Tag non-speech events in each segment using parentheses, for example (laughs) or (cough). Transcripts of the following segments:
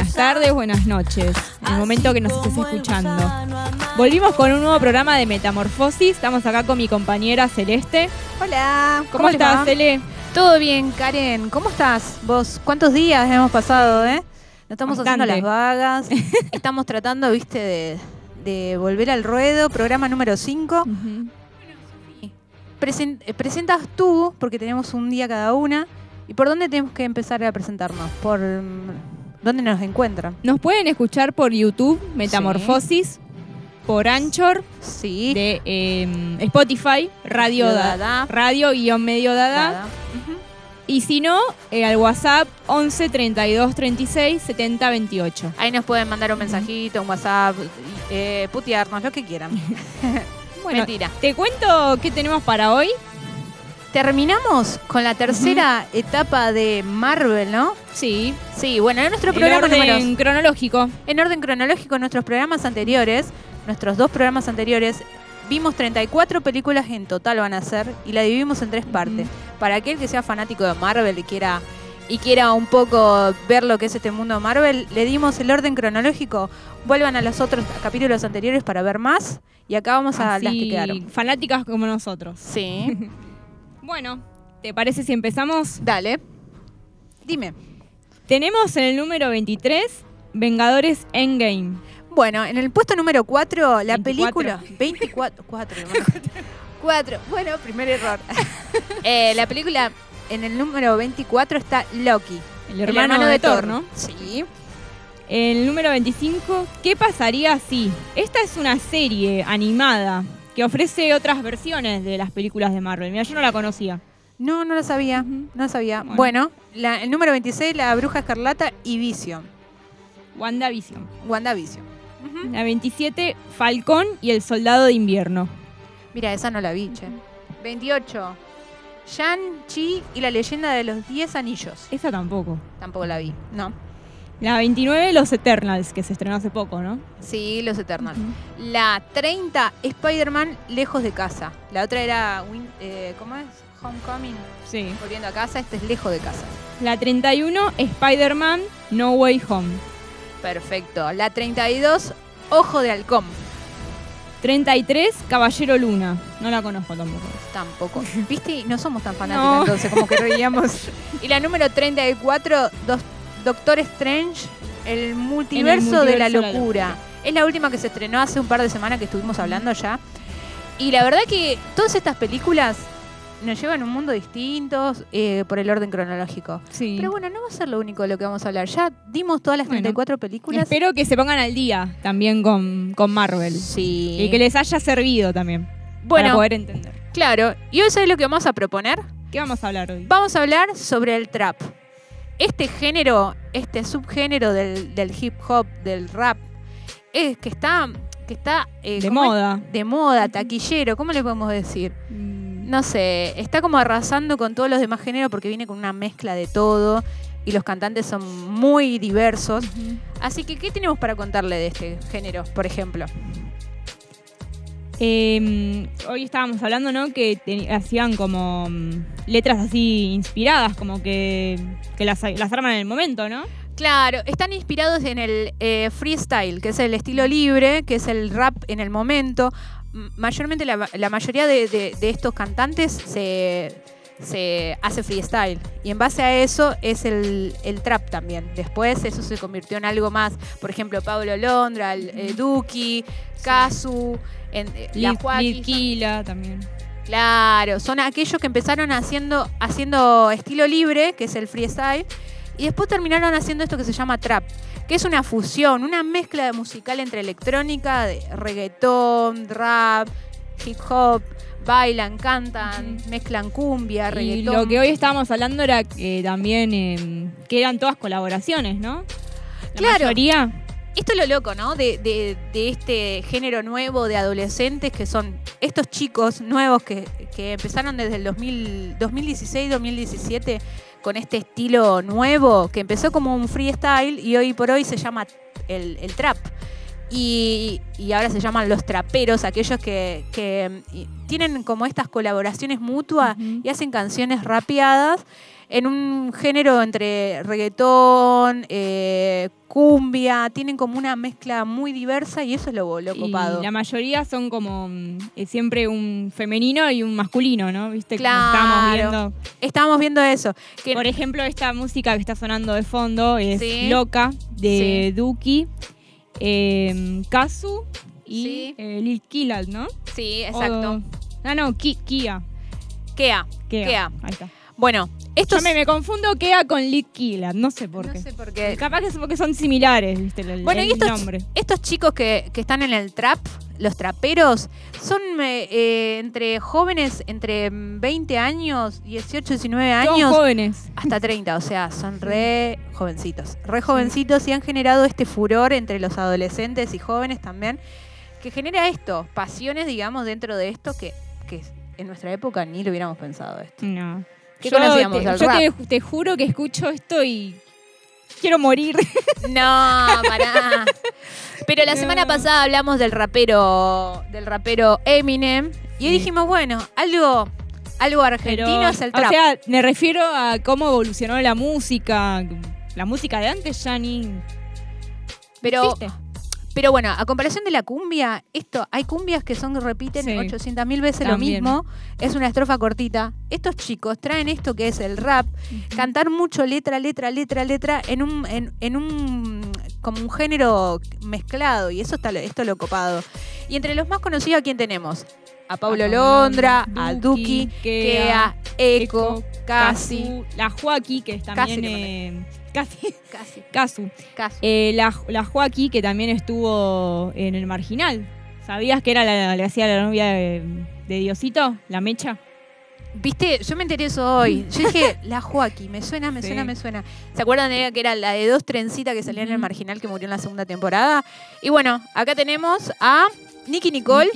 Buenas tardes, buenas noches. En el momento que nos estés escuchando. Volvimos con un nuevo programa de Metamorfosis. Estamos acá con mi compañera Celeste. Hola, ¿Cómo, les estás? Cele? Todo bien, Karen. ¿Cómo estás? ¿Vos cuántos días hemos pasado, eh? Nos estamos Bastante. haciendo las vagas. (laughs) estamos tratando, viste, de, de volver al ruedo. Programa número 5. Ujú. presentas tú, porque tenemos un día cada una. ¿Y por dónde tenemos que empezar a presentarnos? ¿Por mm, dónde nos encuentran? Nos pueden escuchar por YouTube, Metamorfosis, por Anchor, Sí. de eh, Spotify, Radio Dada, Dada. Radio guion medio Dada. Y si no, eh, al WhatsApp 11 32 36 70 28. Ahí nos pueden mandar un mensajito, un WhatsApp, eh, putearnos, lo que quieran. (laughs) Bueno, Mentira. te cuento qué tenemos para hoy. Terminamos con la tercera etapa de Marvel, ¿no? Sí, Sí, bueno, en nuestro programa orden número- cronológico. en orden cronológico, en nuestros programas anteriores, nuestros dos programas anteriores, vimos 34 películas en total van a ser y la dividimos en tres partes. Para aquel que sea fanático de Marvel y quiera y quiera un poco ver lo que es este mundo de Marvel, le dimos el orden cronológico. Vuelvan a los otros capítulos anteriores para ver más y acá vamos a las que Así, quedaron. fanáticas como nosotros. Sí, (laughs) Bueno, ¿te parece si empezamos? dale. Dime. Tenemos en el número 23 Vengadores Endgame. Bueno, en el puesto número 4, la 24. película. 24. 4, 4. Bueno, primer error. (laughs) Eh, la película, en el número 24 está Loki. El hermano, de, Thor, ¿no? Sí. El número 25, ¿qué pasaría si? Esta es una serie animada que ofrece otras versiones de las películas de Marvel. Mira, yo no la conocía. No, no lo sabía. No lo sabía. Bueno. Bueno, la- el número 26, La Bruja Escarlata y Vision. WandaVision. WandaVision. Ujú. La 27, Falcón y el Soldado de Invierno. Mira, esa no la vi, che. 28, Shang-Chi y la leyenda de los 10 anillos. Esa tampoco. Tampoco la vi. No. La 29, Los Eternals, que se estrenó hace poco, ¿no? Sí, Los Eternals. La 30, Spider-Man lejos de casa. La otra era, eh, ¿cómo es? Homecoming. Sí. Volviendo a casa, este es lejos de casa. La 31, Spider-Man No Way Home. Perfecto. La 32, Ojo de Halcón. 33, Caballero Luna. No la conozco tampoco. Tampoco. (laughs) ¿Viste? No somos tan fanáticos No. entonces, como que reíamos. (laughs) y la número 34, dos- Doctor Strange, el multiverso, de la multiverso de la locura. Es la última que se estrenó hace un par de semanas que estuvimos hablando ya. Y la verdad que todas estas películas nos llevan a un mundo distinto eh, por el orden cronológico. Sí. Pero bueno, no va a ser lo único de lo que vamos a hablar. Ya dimos todas las Bueno. 34 películas. Espero que se pongan al día también con, con Marvel. Sí. Y que les haya servido también. para bueno, poder entender. claro. ¿Y hoy sabes lo que vamos a proponer? ¿Qué vamos a hablar hoy? Vamos a hablar sobre el trap. Este género, este subgénero del, del hip hop, del rap, es que está, que está eh, de moda. de moda, taquillero, ¿cómo le podemos decir? Mm, No sé, está como arrasando con todos los demás géneros porque viene con una mezcla de todo y los cantantes son muy diversos. Así que, ¿qué tenemos para contarle de este género, por ejemplo? Eh, hoy estábamos hablando, ¿no? Que hacían como mm, letras así inspiradas, como que, las, arman en el momento, ¿no? Claro, están inspirados en el eh, freestyle, que es el estilo libre, que es el rap en el momento. Mayormente la, mayoría de estos cantantes se, se hace freestyle. Y en base a eso es el, el trap también. Después eso se convirtió en algo más. Por ejemplo, Pablo Londra, el, eh, Duki, Kazu, en, eh, la también. Claro, son aquellos que empezaron haciendo, haciendo estilo libre, que es el freestyle, y después terminaron haciendo esto que se llama trap, que es una fusión, una mezcla de musical entre electrónica, de reggaetón, rap, hip hop, bailan, cantan, mezclan cumbia, Y reggaetón. lo que hoy estábamos hablando era que también eh, que eran todas colaboraciones, ¿no? La Claro. mayoría. Esto es lo loco, ¿no? De, de- de este género nuevo de adolescentes que son estos chicos nuevos que, que empezaron desde el 2000 2016-2017 con este estilo nuevo que empezó como un freestyle y hoy por hoy se llama el, el trap. Y, y ahora se llaman los traperos, aquellos que, tienen como estas colaboraciones mutuas y hacen canciones rapeadas en un género entre reggaetón, eh, cumbia, tienen como una mezcla muy diversa y eso es lo, lo Y copado. la mayoría son como mm, eh, siempre un femenino y un masculino, ¿no? ¿Viste? Como Claro. estábamos viendo. Estábamos viendo eso. Que, Por ejemplo, esta música que está sonando de fondo es Sí. Loca de Sí. Duki, eh, Kazu y Sí. eh, Lil Kilal, ¿no? sí, exacto. O- ah, no, Ki- Kia. Kea. Kea. Kea. Ahí está. Bueno, esto Yo me, me confundo Kea con Lil Kilal, no sé por no qué. sé por qué. Capaz que es porque son similares, ¿viste? El, Bueno, el y estos, nombre. estos chicos que, que están en el trap, los traperos, son eh, eh, entre jóvenes, entre 20 años, 18, 19 Todos años, jóvenes. hasta 30. O sea, son re jovencitos. Re jovencitos y han generado este furor entre los adolescentes y jóvenes también, que genera esto, pasiones, digamos, dentro de esto que, que en nuestra época ni lo hubiéramos pensado esto. No. ¿Qué yo conocíamos te, del yo rap? te, te juro que escucho esto y quiero morir. No, pará. (laughs) Pero la semana pasada hablamos del rapero, del rapero Eminem y Sí. dijimos, bueno, algo, algo argentino Pero, es el o trap. sea, me refiero a cómo evolucionó la música. La música de antes ya ni pero, existe. Pero bueno, a comparación de la cumbia, esto, hay cumbias que son que repiten Sí. 800 mil veces También. lo mismo. Es una estrofa cortita. Estos chicos traen esto que es el rap, cantar mucho letra, letra, letra, letra, en un, en, en un como un género mezclado, y eso está lo- esto es lo copado. Y entre los más conocidos, ¿a quién tenemos? A Pablo Londra, a Duki, Kea, Eco, Casi. La Joaquí, que es también. Eh, casi. Casi. Kazu. (laughs) Casi. Eh, la, la Joaquí, que también estuvo en el marginal. ¿Sabías que era la, le hacía la novia de, de Diosito? La mecha. Viste, yo me enteré eso hoy. (laughs) Yo dije, la Joaquín, me suena, me Sí. suena, me suena. ¿Se acuerdan de ella que era la de dos trencitas que salía en el marginal que murió en la segunda temporada? Y bueno, acá tenemos a Nicky Nicole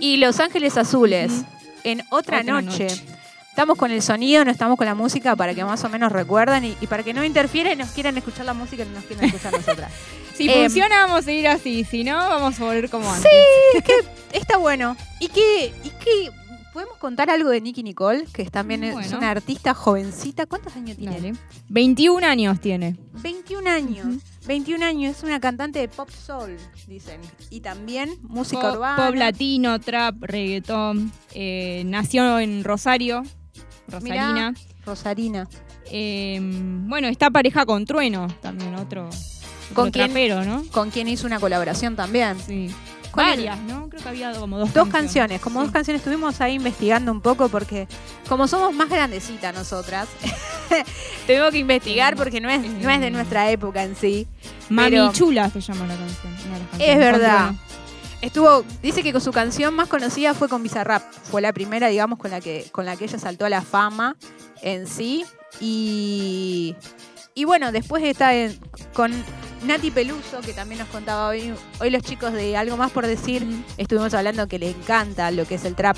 y Los Ángeles Azules en Otra, Otra noche. noche. Estamos con el sonido, no estamos con la música para que más o menos recuerdan y, y para que no interfiera y nos quieran escuchar la música y no nos quieran escuchar (laughs) nosotras. Si Em, funciona, vamos a seguir así. Si no, vamos a volver como antes. Está bueno. ¿Y qué podemos contar algo de Nicky Nicole? Que es también es una artista jovencita. ¿Cuántos años tiene? Dale. 21 años tiene. 21 años. Ujú. 21 años, es una cantante de pop soul, dicen. Y también música Pop, urbana. pop latino, trap, reggaetón. Eh, nació en Rosario, Rosalina. Rosarina. Eh, bueno, está pareja con Trueno, también otro, otro ¿Con quién? trapero, ¿no? Con quien hizo una colaboración también. Sí. ¿Cuál Varias, ¿no? Creo que había como dos, Dos canciones, como Sí. dos canciones estuvimos ahí investigando un poco porque como somos más grandecitas nosotras, (laughs) tengo que investigar porque no es, no es de nuestra época en sí. Mami Chula se llama la canción. Es verdad. con Trueno. Estuvo, dice que con su canción más conocida fue con Bizarrap. Fue la primera, digamos, con la que, con la que ella saltó a la fama en sí. Y, y bueno, después está en- con Nati Peluso, que también nos contaba hoy, hoy los chicos de Algo Más por Decir, estuvimos hablando que le encanta lo que es el trap.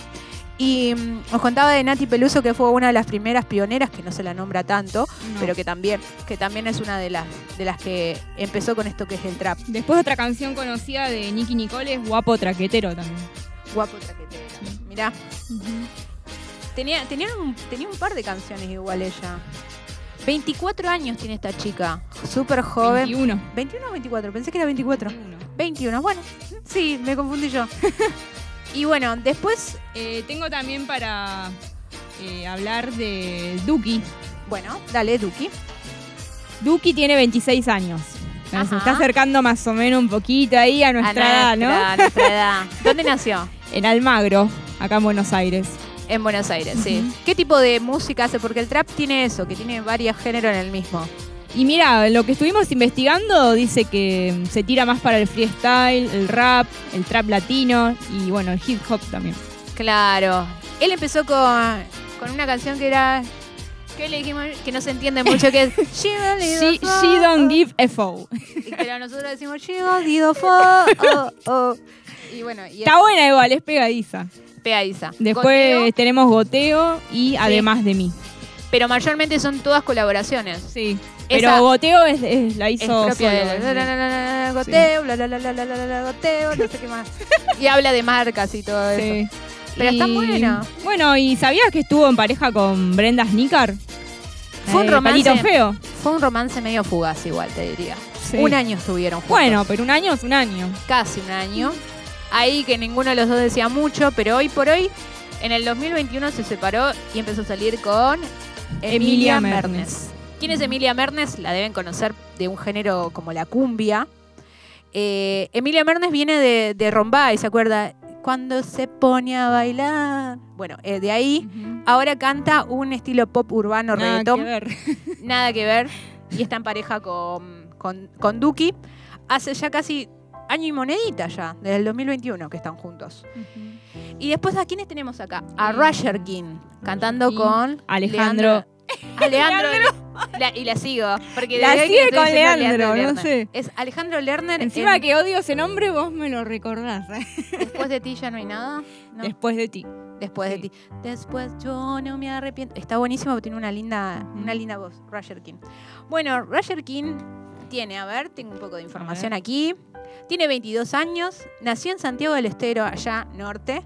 Y mm, nos contaba de Nati Peluso, que fue una de las primeras pioneras, que no se la nombra tanto, No. pero que también, que también es una de las, de las que empezó con esto que es el trap. Después otra canción conocida de Nicky Nicole es Guapo Traquetero también. Guapo traquetera. Mirá. Tenía, tenía, un, tenía un par de canciones igual ella. 24 años tiene esta chica. Súper joven. 21. 21 o 24, pensé que era 24. 21. 21, bueno, sí, me confundí yo. (laughs) y bueno, después, Eh, tengo también para eh, hablar de Duki. bueno, dale, Duki. Duki tiene 26 años. Se Ajá. está acercando más o menos un poquito ahí a nuestra A edad, nuestra- ¿no? a nuestra edad. (laughs) ¿Dónde nació? En Almagro, acá en Buenos Aires. En Buenos Aires, sí. ¿Qué tipo de música hace? Porque el trap tiene eso, que tiene varios géneros en el mismo. Y mira, lo que estuvimos investigando dice que mm, se tira más para el freestyle, el rap, el trap latino y bueno, el hip hop también. Claro. Él empezó con, con una canción que era. que le dijimos? Que no se entiende mucho, que es. (laughs) She, don't She, she don't give a. Y Pero nosotros decimos She don't need a phone, oh, oh. Y bueno, y Está buena igual, es pegadiza. pegadiza. Después Goteo, tenemos Goteo y además de mí. pero mayormente son todas colaboraciones. Sí. Pero Esa- Goteo es, es- la es hizo propia de solo, la- es- la- la- la- la- la- goteo, la, la, la, la, la, la, la, la, goteo, no sé qué más. (laughs) Y habla de marcas y todo eso. Sí. Pero está buena. Bueno, ¿y sabías que estuvo en pareja con Brenda Snicker? Fue un Eh, romance. Feo. Fue un romance medio fugaz igual, te diría. Sí. Un año estuvieron juntos. Bueno, pero un año es un año. casi un año. Ahí que ninguno de los dos decía mucho, pero hoy por hoy, en el 2021 se separó y empezó a salir con Emilia, Emilia Mernes. Mernes. ¿Quién es Emilia Mernes? La deben conocer de un género como la cumbia. Eh, Emilia Mernes viene de, de Rombay, ¿se acuerda? Cuando se pone a bailar. Bueno, eh, de ahí. Ahora canta un estilo pop urbano Nada reggaetón que ver. (laughs) nada que ver. Y está en pareja con, con, con Duki. Hace ya casi año y monedita ya, desde el 2021 que están juntos. Y después, ¿a quiénes tenemos acá? A Roger King, cantando Y con Alejandro. Leandro. (laughs) Alejandro. La- y la sigo. Porque La desde que sigue estoy con diciendo Leandro, no sé. Es Alejandro Lerner. Encima en que odio ese nombre, vos me lo recordás. ¿eh? Después de ti ya no hay nada. ¿no? Después de ti. Después Sí. de ti. Después yo no me arrepiento. Está buenísimo porque tiene una linda, una linda voz, Roger King. Bueno, Roger King tiene, a ver, tengo un poco de información aquí. Tiene 22 años, nació en Santiago del Estero, allá norte.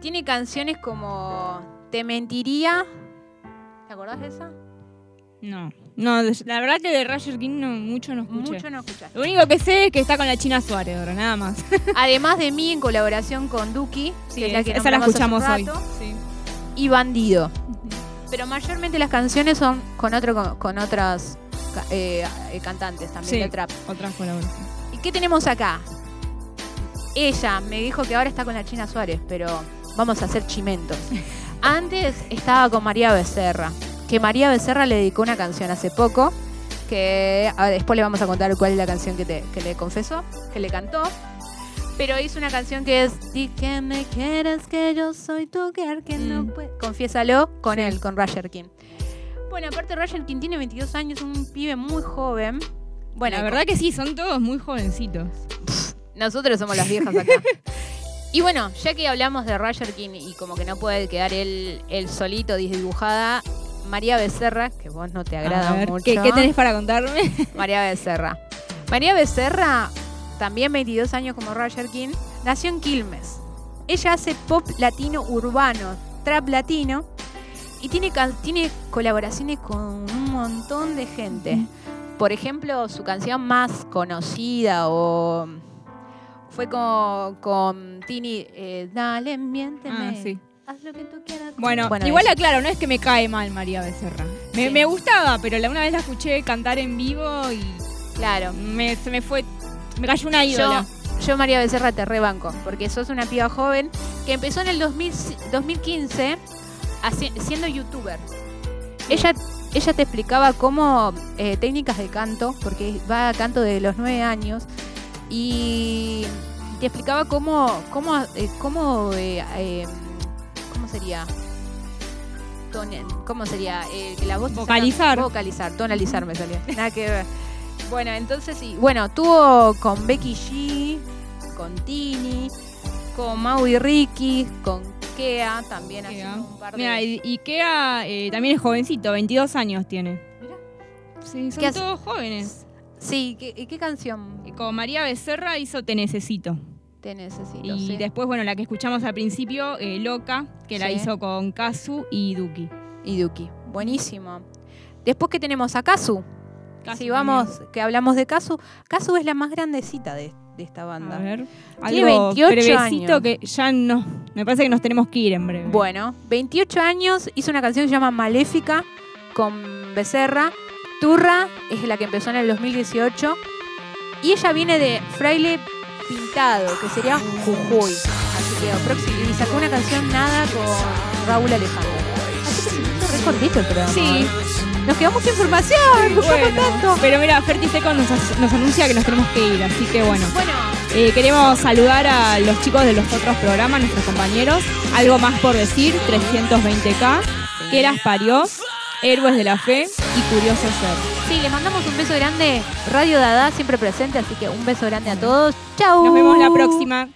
Tiene canciones como Te mentiría. ¿Te acordás de esa? No. No, la verdad que de Roger King no, mucho no escuché. Mucho no escuchaste. Lo único que sé es que está con la China Suárez ahora, nada más. (laughs) Además de mí, en colaboración con Duki, que es la que esa la nombramos hace un escuchamos hoy. Sí. y Bandido. Pero mayormente las canciones son con otro con, con otras eh, eh, cantantes también Sí. de trap. Otra colaboración. ¿Y qué tenemos acá? Ella me dijo que ahora está con la China Suárez, pero vamos a hacer chimentos. (laughs) Antes estaba con María Becerra, que María Becerra le dedicó una canción hace poco, que a ver, después le vamos a contar cuál es la canción que, te- que le confesó, que le cantó. Pero hizo una canción que es Di que me quieres que yo soy tu girl que no Mm. puede. Confiésalo con Sí. él, con Roger King. Bueno, aparte Roger King tiene 22 años, un pibe muy joven. Bueno, la verdad que sí, son todos muy jovencitos. nosotros somos las viejas acá. (laughs) y bueno, ya que hablamos de Roger King y como que no puede quedar él, él solito dibujada, María Becerra, que vos no te agrada ver, mucho. ¿qué, qué tenés para contarme? (laughs) María Becerra. María Becerra, también 22 años como Roger King, nació en Quilmes. Ella hace pop latino urbano, trap latino, y tiene, tiene colaboraciones con un montón de gente. Por ejemplo, su canción más conocida o fue con, con Tini, eh, Dale, miénteme. Ah, sí. Haz lo que tú quieras. Bueno, igual eso. aclaro, no es que me cae mal María Becerra. Me, Sí. me gustaba, pero la una vez la escuché cantar en vivo y Claro. me, se me fue. Me cayó una ídola. yo, María Becerra, te rebanco, porque sos una piba joven que empezó en el 2000 2015 haci- siendo youtuber. Ella, ella te explicaba cómo eh, técnicas de canto, porque va a canto de los nueve años, y te explicaba cómo, cómo, eh, cómo, eh, eh, ¿cómo sería? ¿Cómo sería? Eh, que la voz saca- Vocalizar. vocalizar, tonalizar me salía. (laughs) Nada que ver. Bueno, entonces sí. Bueno, tuvo con Becky G, con Tini, con Mau y Ricky, con Kea también hace Kea. un par de... Mira, y, y Kea eh, también es jovencito, 22 años tiene. Mirá. Sí, son todos jóvenes. Sí, ¿qué, qué canción con María Becerra hizo Te Necesito. te necesito? Y sí. después, bueno, la que escuchamos al principio, eh, Loca, que la hizo con Kazu y Duki. Y Duki. Buenísimo. Después que tenemos a Kazu. Kazu si vamos, que hablamos de Kazu, Kazu es la más grandecita de, de esta banda. A ver. Tiene Algo 28 brevecito años. que ya no. Me parece que nos tenemos que ir en breve. Bueno, 28 años, hizo una canción que se llama Maléfica con Becerra. Turra es la que empezó en el 2018. Y ella viene de Fraile Pintado, que sería Jujuy. Así que. Y sacó una canción nada con Raúl Alejandro. Así que se hizo re cortito el programa. Sí. Nos quedó mucha información, no Bueno, tanto. pero mira, Fertiseco nos, as- nos anuncia que nos tenemos que ir, así que bueno. Bueno, Eh, queremos saludar a los chicos de los otros programas, nuestros compañeros. Algo más por decir, 320K, que las parió, Héroes de la Fe y Curioso Ser. Sí, les mandamos un beso grande. Radio Dada siempre presente, así que un beso grande a todos. Chau. Nos vemos la próxima.